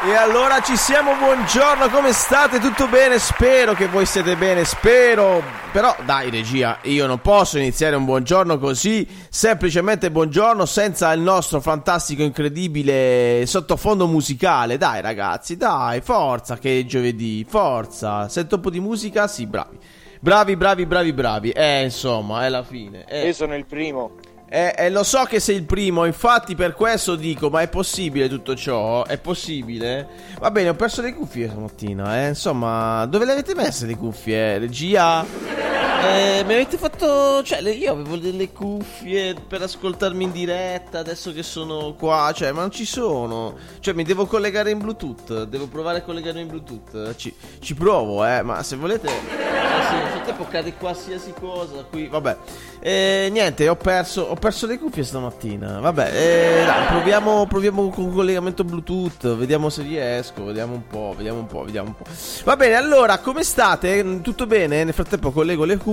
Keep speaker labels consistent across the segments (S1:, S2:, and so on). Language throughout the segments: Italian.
S1: E allora ci siamo, buongiorno, come state? Tutto bene? Spero che voi siete bene, spero. Però dai regia, io non posso iniziare un buongiorno così, semplicemente buongiorno senza il nostro fantastico, incredibile sottofondo musicale. Dai ragazzi, dai, forza che è giovedì, forza. Sento un po' di musica? Sì, bravi. Bravi, bravi, bravi, bravi. Eh, insomma, è la fine. Eh.
S2: Io sono il primo.
S1: Eh, eh, lo so che sei il primo, infatti per questo dico, ma è possibile tutto ciò? È possibile? Va bene, ho perso le cuffie stamattina, eh. Insomma, dove le avete messe le cuffie? Regia? Eh, mi avete fatto... Cioè, io avevo delle cuffie per ascoltarmi in diretta, adesso che sono qua, cioè, ma non ci sono. Cioè, mi devo collegare in Bluetooth, devo provare a collegare in Bluetooth. Ci, ci provo, eh, ma se volete... Eh, sì, nel frattempo cade qualsiasi cosa qui, vabbè. Eh, niente, ho perso, ho perso le cuffie stamattina. Vabbè, eh, dai, proviamo, proviamo con collegamento Bluetooth. Vediamo se riesco. Vediamo un po', vediamo un po', vediamo un po'. Va bene, allora, come state? Tutto bene? Nel frattempo collego le cuffie.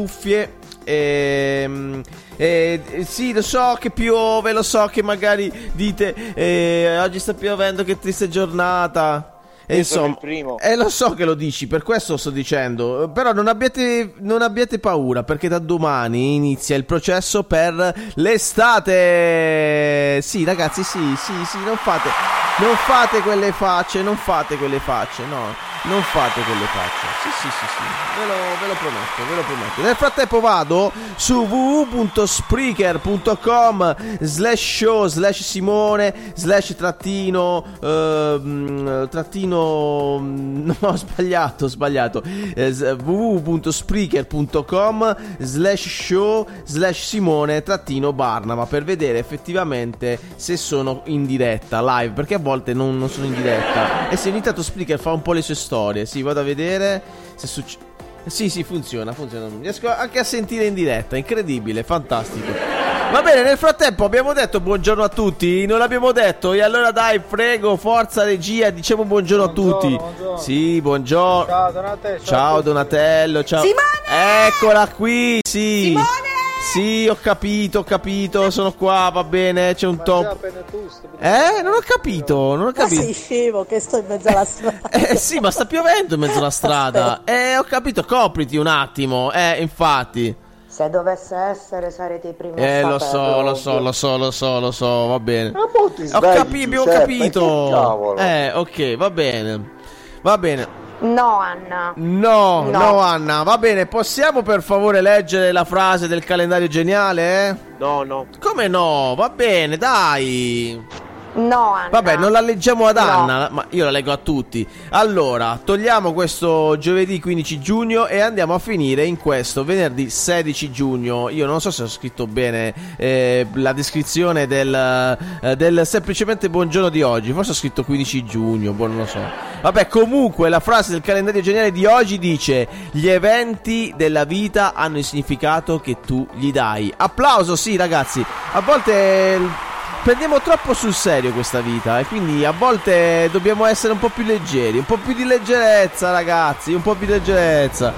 S1: Ehm, eh, sì, lo so che piove, lo so che magari dite eh, oggi sta piovendo, che triste giornata. E insomma,
S2: primo.
S1: eh, lo so che lo dici, per questo sto dicendo. Però non abbiate, non abbiate paura, perché da domani inizia il processo per l'estate. Sì, ragazzi, sì, sì, sì, non fate, non fate quelle facce, non fate quelle facce, no. Non fate quelle facce. Sì, sì, sì, sì. Ve lo, ve lo prometto, ve lo prometto. Nel frattempo vado su www.spreaker.com slash show slash Simone slash trattino ehm, trattino no ho sbagliato ho sbagliato eh, www.spreaker.com slash show slash Simone trattino Barnaba per vedere effettivamente se sono in diretta live perché a volte non, non sono in diretta e se ogni tanto Spreaker fa un po' le sue storie sì vado a vedere se succede sì, sì, funziona, funziona. Riesco anche a sentire in diretta, incredibile, fantastico. Va bene, nel frattempo abbiamo detto buongiorno a tutti? Non l'abbiamo detto? E allora dai, prego, forza regia, diciamo buongiorno, a
S2: Buongiorno,
S1: tutti.
S2: buongiorno.
S1: Sì, buongiorno.
S2: Ciao Donatello.
S1: Ciao
S2: a.
S1: Donatello, ciao.
S3: Simone!
S1: Eccola qui, sì.
S3: Simone!
S1: Sì, ho capito, ho capito, sono qua, va bene, c'è un
S2: Ma
S1: top. Eh, non ho capito, non ho
S3: Ma
S1: capito.
S3: sei scemo che sto in mezzo alla strada.
S1: Eh sì, ma sta piovendo in mezzo alla strada. Eh, ho capito, copriti un attimo. Eh, infatti.
S3: Se dovesse essere sarete i primi a
S1: Eh, lo
S3: saperlo.
S1: so, lo so, lo so, lo so, lo so, va bene.
S2: Ma poi ti
S1: Ho
S2: svegli,
S1: capito, ho capito.
S2: che cavolo.
S1: Eh, ok, va bene. Va bene.
S3: No, Anna.
S1: No, no,
S3: No.
S1: Anna, va bene. Possiamo per favore leggere la frase del calendario geniale? Eh?
S2: No, no.
S1: Come no? Va bene, dai.
S3: No, Anna.
S1: Vabbè, non la leggiamo ad
S3: No.
S1: Anna, ma io la leggo a tutti. Allora, togliamo questo giovedì 15 giugno e andiamo a finire in questo venerdì 16 giugno. Io non so se ho scritto bene eh, la descrizione del, eh, del semplicemente buongiorno di oggi. Forse ho scritto 15 giugno, boh, non lo so. Vabbè, comunque la frase del calendario geniale di oggi dice: Gli eventi della vita hanno il significato che tu gli dai. Applauso, sì, ragazzi. A volte prendiamo troppo sul serio questa vita e quindi a volte dobbiamo essere un po' più leggeri, un po' più di leggerezza ragazzi, un po' più di leggerezza.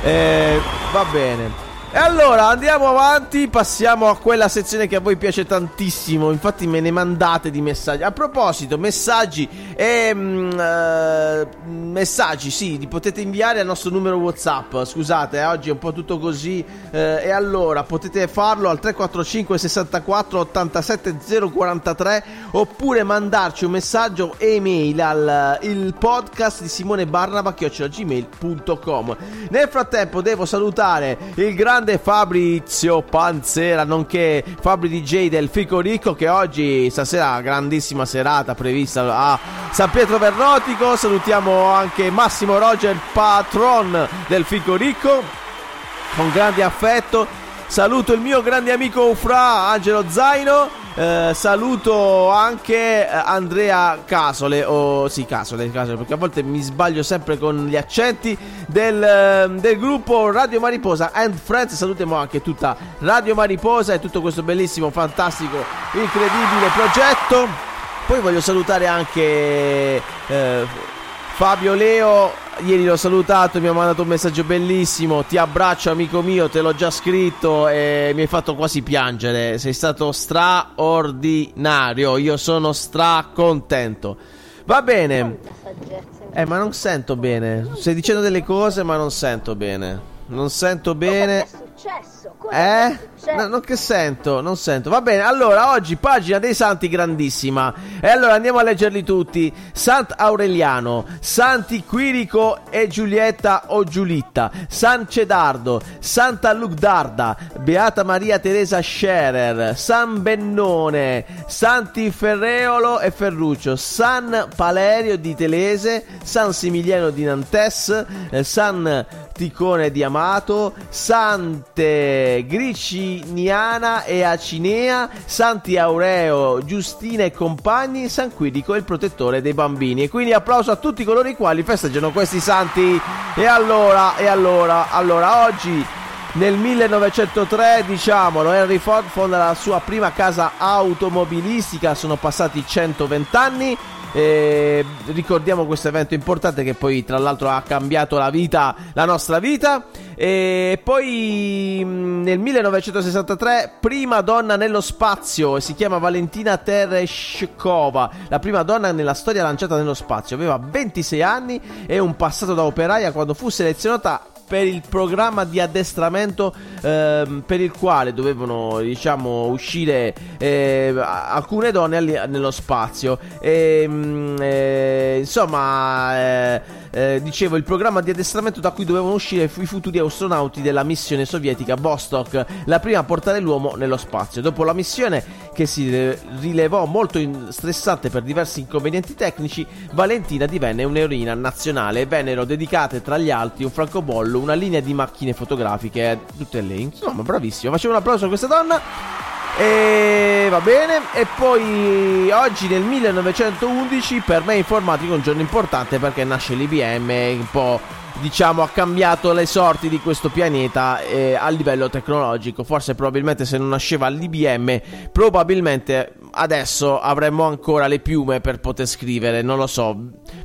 S1: Eh, va bene. E allora andiamo avanti, passiamo a quella sezione che a voi piace tantissimo, infatti me ne mandate di messaggi. A proposito, messaggi e mm, eh, messaggi, sì, li potete inviare al nostro numero WhatsApp. Scusate, eh, oggi è un po' tutto così eh, e allora potete farlo al 345 64 87 043 oppure mandarci un messaggio email al il podcast di Simone Barnaba gmail.com. Nel frattempo devo salutare il grande Fabrizio Panzera nonché Fabri DJ del Fico Ricco che oggi stasera grandissima serata prevista a San Pietro Vernotico. Salutiamo anche Massimo Roger patron del Fico Ricco con grande affetto. Saluto il mio grande amico Ufra Angelo Zaino eh, saluto anche eh, Andrea Casole, o sì, Casole, Casole, perché a volte mi sbaglio sempre con gli accenti del, eh, del gruppo Radio Mariposa and Friends. Salutiamo anche tutta Radio Mariposa e tutto questo bellissimo, fantastico, incredibile progetto. Poi voglio salutare anche eh, Fabio Leo, ieri l'ho salutato, mi ha mandato un messaggio bellissimo. Ti abbraccio, amico mio, te l'ho già scritto e mi hai fatto quasi piangere. Sei stato straordinario. Io sono stracontento. Va bene. Eh, ma non sento bene. Stai dicendo delle cose, ma non sento bene. Non sento bene.
S3: È successo?
S1: Eh? No, non che sento, non sento. Va bene, allora oggi pagina dei santi grandissima. E allora andiamo a leggerli tutti. Sant'Aureliano, Santi Quirico e Giulietta o Giulitta, San Cedardo, Santa Lugdarda, Beata Maria Teresa Scherer, San Bennone, Santi Ferreolo e Ferruccio, San Palerio di Telese, San Similiano di Nantes, eh, San Ticone di Amato, Sante Griciniana e Acinea, Santi Aureo, Giustina e compagni, San Quirico il protettore dei bambini. E quindi applauso a tutti coloro i quali festeggiano questi santi. E allora, e allora, allora oggi nel 1903, diciamolo, Henry Ford fonda la sua prima casa automobilistica, sono passati 120 anni. E ricordiamo questo evento importante che poi tra l'altro ha cambiato la vita, la nostra vita. E poi mh, nel 1963 prima donna nello spazio, si chiama Valentina Tereshkova, la prima donna nella storia lanciata nello spazio. Aveva 26 anni e un passato da operaia quando fu selezionata per il programma di addestramento ehm, per il quale dovevano diciamo uscire eh, alcune donne alli- nello spazio. E, mm, eh, insomma eh, eh, dicevo il programma di addestramento da cui dovevano uscire i futuri astronauti della missione sovietica Vostok la prima a portare l'uomo nello spazio. Dopo la missione che si ri- rilevò molto in- stressante per diversi inconvenienti tecnici Valentina divenne un'eroina nazionale. E vennero dedicate tra gli altri un francobollo una linea di macchine fotografiche tutte lei insomma bravissimo. Facciamo un applauso a questa donna. E va bene, e poi oggi nel 1911 per me informatico è un giorno importante perché nasce l'IBM, un po' diciamo ha cambiato le sorti di questo pianeta eh, a livello tecnologico. Forse probabilmente se non nasceva l'IBM, probabilmente adesso avremmo ancora le piume per poter scrivere, non lo so.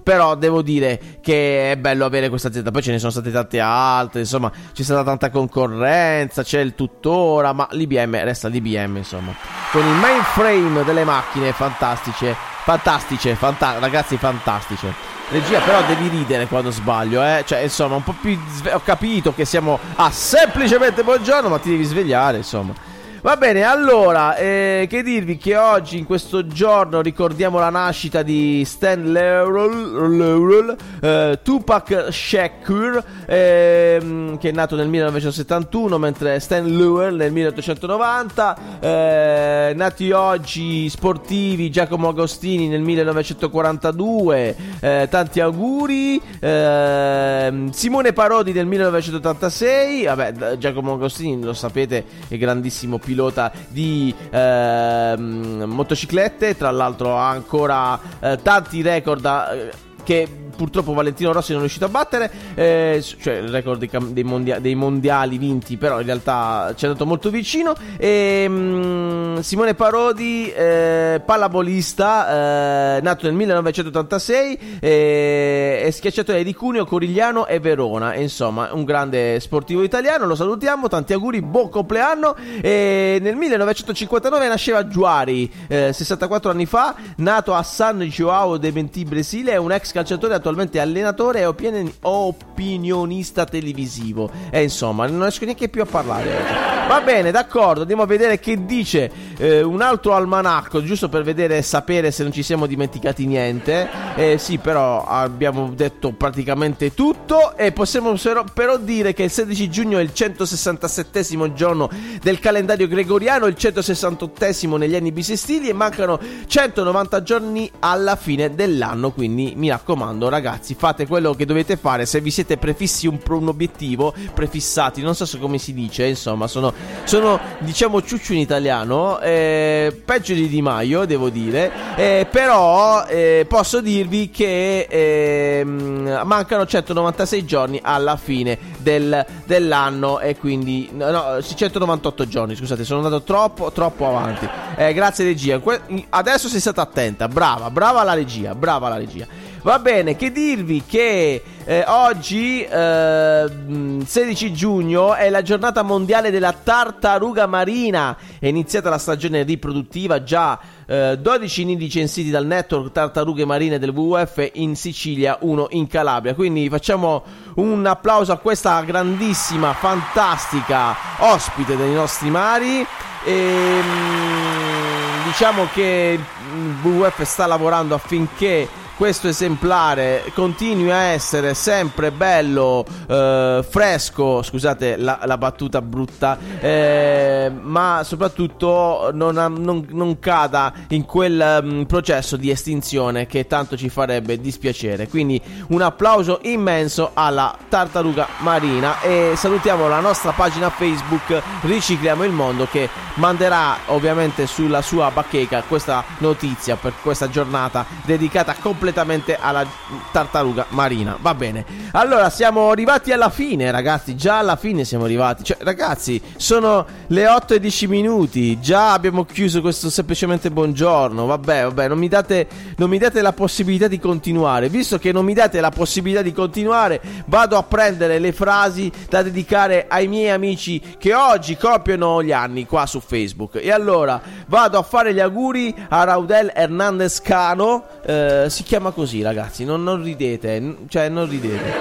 S1: Però devo dire che è bello avere questa azienda. Poi ce ne sono state tante altre, insomma, c'è stata tanta concorrenza, c'è il tuttora, ma l'IBM resta l'IBM, insomma. Con il mainframe delle macchine fantastiche, fantastiche, fanta- ragazzi fantastiche. Regia, però devi ridere quando sbaglio, eh. Cioè, insomma, un po' più. sve- Ho capito che siamo a semplicemente buongiorno, ma ti devi svegliare, insomma. Va bene, allora, eh, che dirvi che oggi, in questo giorno, ricordiamo la nascita di Stan Laurel, eh, Tupac Shakur, ehm, che è nato nel 1971, mentre Stan Laurel nel 1890. eh, nati oggi sportivi Giacomo Agostini nel 1942, eh, tanti auguri. ehm, Simone Parodi nel 1986, vabbè, Giacomo Agostini lo sapete, è grandissimo pilota di ehm, motociclette, tra l'altro ha ancora eh, tanti record da- che purtroppo Valentino Rossi non è riuscito a battere, eh, cioè il record dei, dei mondia- dei mondiali vinti, però in realtà ci è andato molto vicino. E, mm, Simone Parodi, eh, pallabolista, eh, nato nel 1986, eh, è schiacciatore di Cuneo, Corigliano e Verona. E, insomma, un grande sportivo italiano, lo salutiamo, tanti auguri, buon compleanno. E nel 1959 nasceva Giuari, eh, 64 anni fa, nato a San Joao de Benti, Brasile, è un ex calciatore attualmente allenatore e opinion- opinionista televisivo. E insomma, non riesco neanche più a parlare. oggi. Va bene, d'accordo, andiamo a vedere che dice eh, un altro almanacco, giusto per vedere e sapere se non ci siamo dimenticati niente. Eh, sì, però abbiamo detto praticamente tutto e possiamo però, però dire che il 16 giugno è il 167 giorno del calendario gregoriano, il 168 negli anni bisestili e mancano 190 giorni alla fine dell'anno, quindi mi raccomando ragazzi, fate quello che dovete fare se vi siete prefissi un, un obiettivo, prefissati, non so se come si dice, insomma, sono sono diciamo ciuccio in italiano, eh, peggio di Di Maio, devo dire, eh, però eh, posso dirvi che ehm, mancano 196 giorni alla fine del- dell'anno e quindi no, sì, 198 giorni, scusate, sono andato troppo troppo avanti. Eh, grazie regia. Adesso sei stata attenta, brava, brava la regia, brava la regia. Va bene, che dirvi che eh, oggi, eh, mh, 16 giugno, è la giornata mondiale della tartaruga marina. È iniziata la stagione riproduttiva, già eh, 12 nidi censiti dal network Tartarughe Marine del WWF in Sicilia, uno in Calabria. Quindi facciamo un applauso a questa grandissima, fantastica ospite dei nostri mari. E, mh, diciamo che il WWF sta lavorando affinché questo esemplare continui a essere sempre bello, eh, fresco, scusate la, la battuta brutta, eh, ma soprattutto non, non- non cada in quel mm, processo di estinzione che tanto ci farebbe dispiacere. Quindi un applauso immenso alla tartaruga marina e salutiamo la nostra pagina Facebook Ricicliamo il Mondo che manderà ovviamente sulla sua bacheca questa notizia per questa giornata dedicata completamente alla tartaruga marina. Va bene. Allora siamo arrivati alla fine, ragazzi. Già alla fine siamo arrivati. Cioè, ragazzi, sono le 8 e 10 minuti. Già abbiamo chiuso questo semplicemente buongiorno. Vabbè, vabbè, non mi date, non mi date la possibilità di continuare. Visto che non mi date la possibilità di continuare, vado a prendere le frasi da dedicare ai miei amici che oggi compiono gli anni qua su Facebook. E allora vado a fare gli auguri a Raudel Hernandez Cano. Eh, si chiama così, ragazzi. Non, non ridete, cioè, non ridete.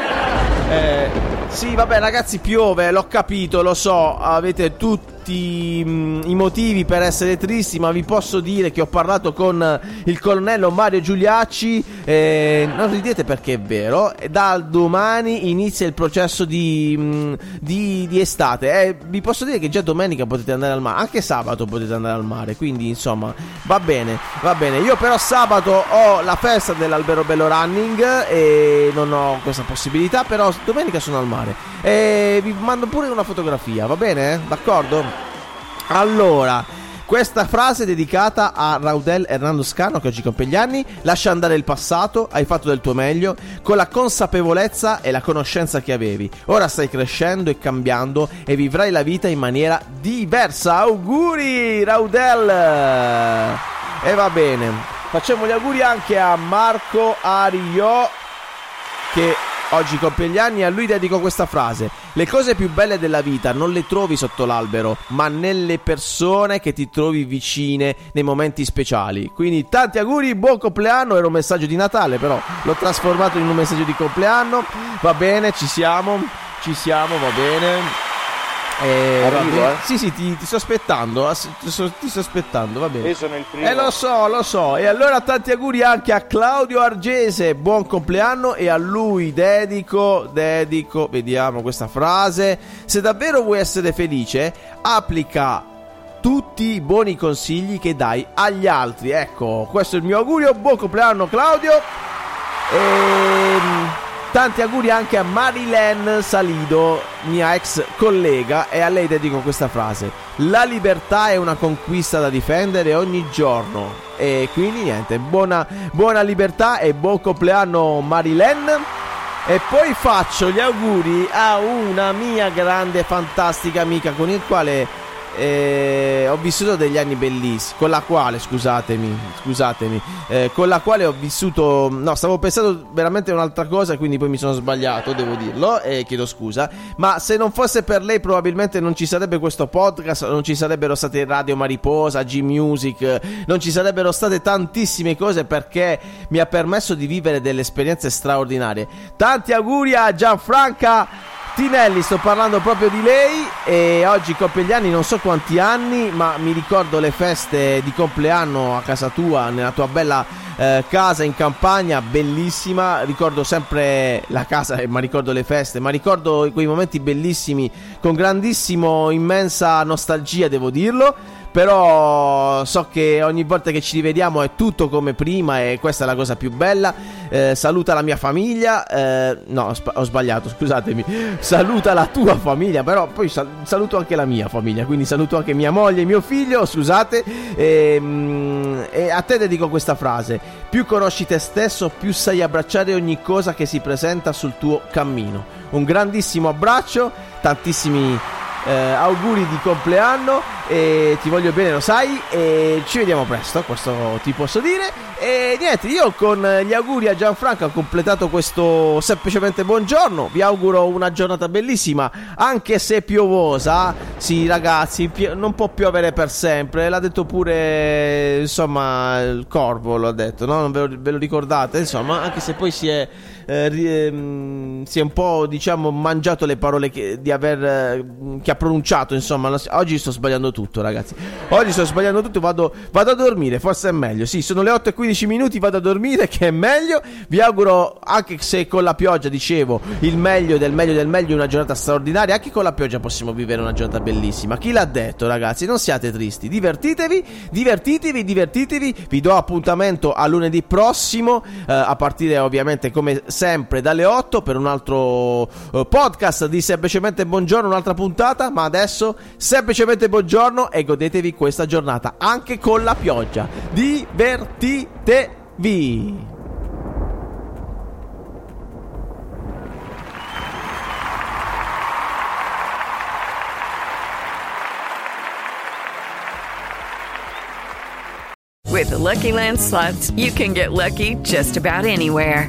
S1: Eh, sì, vabbè, ragazzi, piove, l'ho capito, lo so. Avete tutti mm, i motivi per essere tristi, ma vi posso dire che ho parlato con il colonnello Mario Giuliacci. eh, non ridete perché è vero. Da domani inizia il processo di, mm, di, di estate. Eh, vi posso dire che già domenica potete andare al mare, anche sabato potete andare al mare. Quindi, insomma, va bene, va bene. Io, però, sabato ho la festa dell'Albero Bello Running e non ho questa possibilità. Però, domenica sono al mare. E vi mando pure una fotografia, va bene? D'accordo? Allora, questa frase è dedicata a Raudel Hernando Scano che oggi compie gli anni. Lascia andare il passato, hai fatto del tuo meglio, con la consapevolezza e la conoscenza che avevi. Ora stai crescendo e cambiando e vivrai la vita in maniera diversa. Auguri, Raudel! E va bene. Facciamo gli auguri anche a Marco Ario che oggi compie gli anni e a lui dedico questa frase. Le cose più belle della vita non le trovi sotto l'albero, ma nelle persone che ti trovi vicine nei momenti speciali. Quindi tanti auguri, buon compleanno, era un messaggio di Natale, però l'ho trasformato in un messaggio di compleanno. Va bene, ci siamo, ci siamo, va bene. Eh,
S2: Arrivo, eh.
S1: Sì, sì, ti, ti sto aspettando, ass- ti sto, ti sto aspettando, va bene.
S2: Io sono il primo.
S1: Eh lo so, lo so. E allora tanti auguri anche a Claudio Argese, buon compleanno e a lui dedico, dedico, vediamo questa frase. Se davvero vuoi essere felice, applica tutti i buoni consigli che dai agli altri. Ecco, questo è il mio augurio, buon compleanno Claudio. Ehm, tanti auguri anche a Marilyn Salido, mia ex collega, e a lei dedico questa frase. La libertà è una conquista da difendere ogni giorno. E quindi niente, buona, buona libertà e buon compleanno Marilyn. E poi faccio gli auguri a una mia grande, fantastica amica con il quale eh, ho vissuto degli anni bellissimi. Con la quale, scusatemi, scusatemi, eh, con la quale ho vissuto. No, stavo pensando veramente a un'altra cosa, quindi poi mi sono sbagliato, devo dirlo, e chiedo scusa. Ma se non fosse per lei, probabilmente non ci sarebbe questo podcast, non ci sarebbero state Radio Mariposa, G-Music, non ci sarebbero state tantissime cose perché mi ha permesso di vivere delle esperienze straordinarie. Tanti auguri a Gianfranca. Tinelli, sto parlando proprio di lei e oggi compie gli anni, non so quanti anni, ma mi ricordo le feste di compleanno a casa tua, nella tua bella eh, casa in campagna, bellissima, ricordo sempre la casa, eh, ma ricordo le feste, ma ricordo quei momenti bellissimi con grandissimo, immensa nostalgia, devo dirlo. Però so che ogni volta che ci rivediamo è tutto come prima e questa è la cosa più bella. eh, saluta la mia famiglia, eh, no ho sbagliato, scusatemi, saluta la tua famiglia, però poi sal- saluto anche la mia famiglia, quindi saluto anche mia moglie e mio figlio, scusate, e, mm, e a te dedico questa frase, più conosci te stesso, più sai abbracciare ogni cosa che si presenta sul tuo cammino. Un grandissimo abbraccio, tantissimi eh, auguri di compleanno e ti voglio bene lo sai e ci vediamo presto questo ti posso dire. E niente io con gli auguri a Gianfranco ho completato questo semplicemente buongiorno. Vi auguro una giornata bellissima anche se piovosa. Sì ragazzi pio- non può piovere per sempre. L'ha detto pure insomma il corvo l'ha detto no? ve, lo, ve lo ricordate? Insomma anche se poi si è eh, ehm, si è un po' diciamo mangiato le parole che, di aver, eh, che ha pronunciato insomma. Oggi sto sbagliando tutto ragazzi. Oggi sto sbagliando tutto vado, vado a dormire forse è meglio. Sì sono le 8 e 15 minuti vado a dormire che è meglio. Vi auguro anche se con la pioggia dicevo il meglio del meglio del meglio una giornata straordinaria. Anche con la pioggia possiamo vivere una giornata bellissima. Chi l'ha detto ragazzi? Non siate tristi. Divertitevi divertitevi divertitevi. Vi do appuntamento a lunedì prossimo eh, a partire ovviamente come sempre dalle 8 per un altro eh, podcast di semplicemente buongiorno un'altra puntata. Ma adesso semplicemente buongiorno e godetevi questa giornata anche con la pioggia divertitevi
S2: With the Lucky Land slots, you can get lucky just about anywhere.